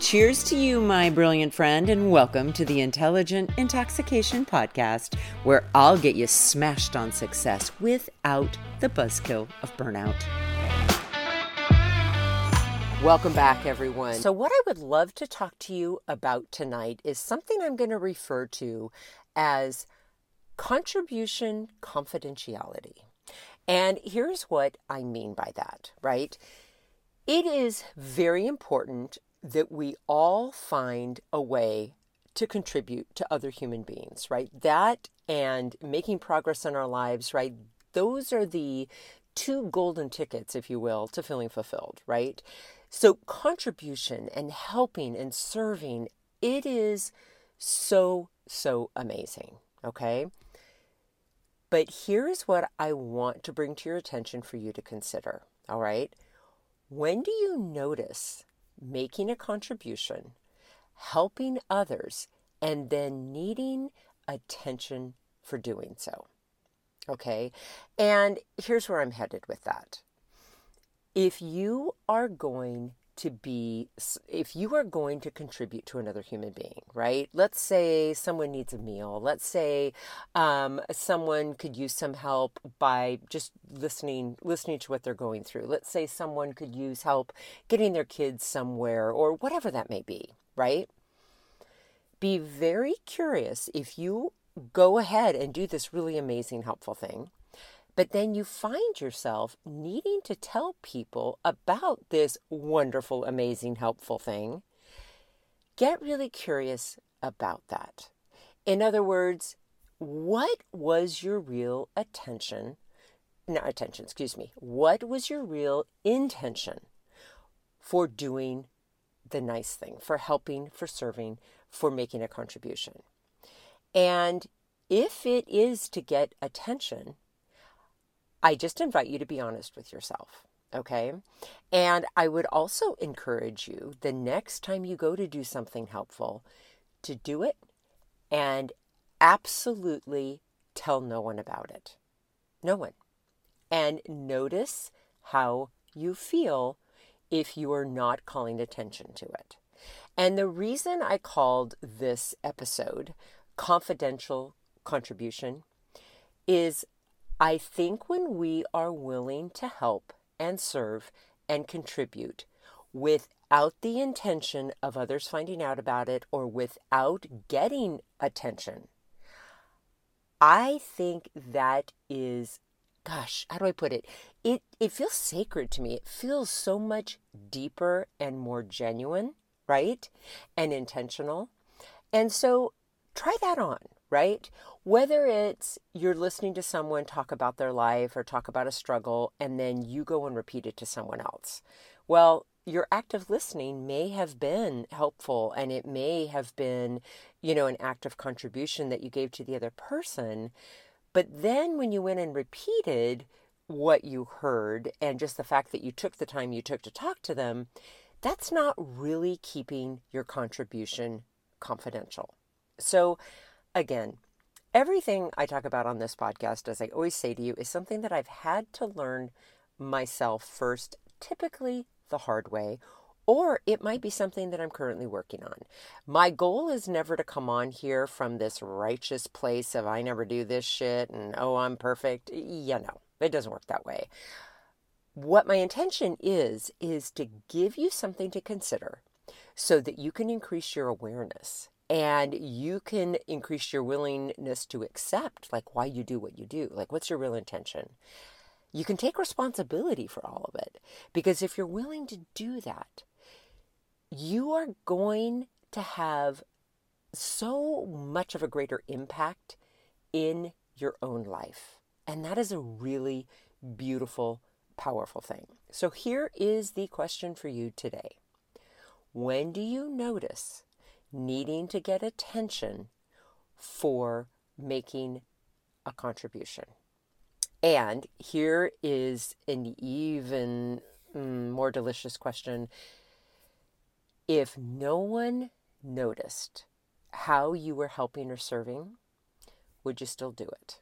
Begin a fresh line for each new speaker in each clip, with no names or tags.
Cheers to you, my brilliant friend, and welcome to the Intentional Intoxication Podcast, where I'll get you smashed on success without the buzzkill of burnout. Welcome back, everyone. So, what I would love to talk to you about tonight is something I'm going to refer to as contribution confidentiality. And here's what I mean by that, right? It is very important that we all find a way to contribute to other human beings, right? That and making progress in our lives, right? Those are the two golden tickets, if you will, to feeling fulfilled, right? So, contribution and helping and serving, it is so, so amazing. Okay. But here's what I want to bring to your attention for you to consider. All right. When do you notice making a contribution, helping others, and then needing attention for doing so? Okay. And here's where I'm headed with that if you are going to be if you are going to contribute to another human being right? Let's say someone needs a meal. Let's say um, someone could use some help by just listening listening to what they're going through. Let's say someone could use help getting their kids somewhere or whatever that may be right? Be very curious if you go ahead and do this really amazing helpful thing but then you find yourself needing to tell people about this wonderful, amazing, helpful thing. Get really curious about that. In other words, what was your real attention? Not attention, excuse me. What was your real intention for doing the nice thing, for helping, for serving, for making a contribution? And if it is to get attention, I just invite you to be honest with yourself. Okay. And I would also encourage you the next time you go to do something helpful to do it and absolutely tell no one about it. No one. And notice how you feel if you are not calling attention to it. And the reason I called this episode Confidential Contribution is I think when we are willing to help and serve and contribute without the intention of others finding out about it or without getting attention, I think that is gosh, how do I put it? It it feels sacred to me. It feels so much deeper and more genuine, right? And intentional. And so try that on, right? Whether it's you're listening to someone talk about their life or talk about a struggle and then you go and repeat it to someone else. Well, your active listening may have been helpful and it may have been, you know, an active contribution that you gave to the other person. But then when you went and repeated what you heard and just the fact that you took the time you took to talk to them, that's not really keeping your contribution confidential. So, again, everything I talk about on this podcast, as I always say to you, is something that I've had to learn myself first, typically the hard way, or it might be something that I'm currently working on. My goal is never to come on here from this righteous place of I never do this shit and oh, I'm perfect. Yeah, no, it doesn't work that way. What my intention is, is to give you something to consider so that you can increase your awareness and you can increase your willingness to accept like why you do what you do like what's your real intention? You can take responsibility for all of it because if you're willing to do that you are going to have so much of a greater impact in your own life and that is a really beautiful powerful thing. So here is the question for you today. When do you notice needing to get attention for making a contribution. And here is an even mm, more delicious question. If no one noticed how you were helping or serving, would you still do it?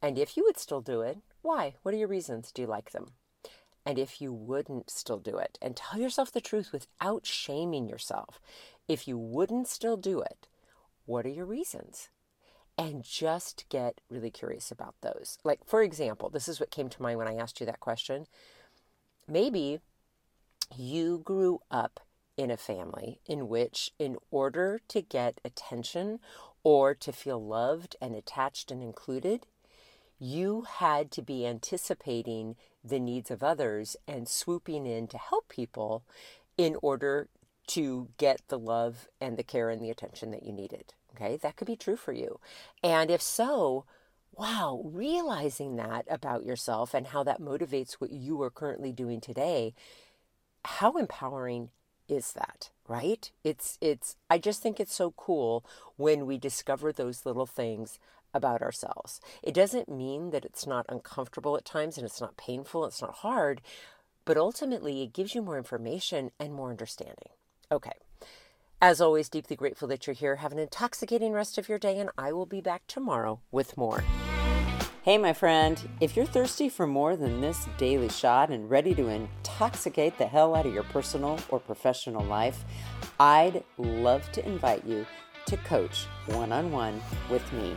And if you would still do it, why? What are your reasons? Do you like them? And if you wouldn't still do it, and tell yourself the truth without shaming yourself, if you wouldn't still do it, what are your reasons? And just get really curious about those. Like, for example, this is what came to mind when I asked you that question. Maybe you grew up in a family in which, in order to get attention or to feel loved and attached and included, you had to be anticipating the needs of others and swooping in to help people in order to get the love and the care and the attention that you needed. Okay, that could be true for you. And if so, wow, realizing that about yourself and how that motivates what you are currently doing today, how empowering is that, right? It's it's I just think it's so cool when we discover those little things about ourselves. It doesn't mean that it's not uncomfortable at times and it's not painful, it's not hard, but ultimately it gives you more information and more understanding. Okay. As always, deeply grateful that you're here. Have an intoxicating rest of your day, and I will be back tomorrow with more. Hey, my friend, if you're thirsty for more than this daily shot and ready to intoxicate the hell out of your personal or professional life, I'd love to invite you to coach one on one with me.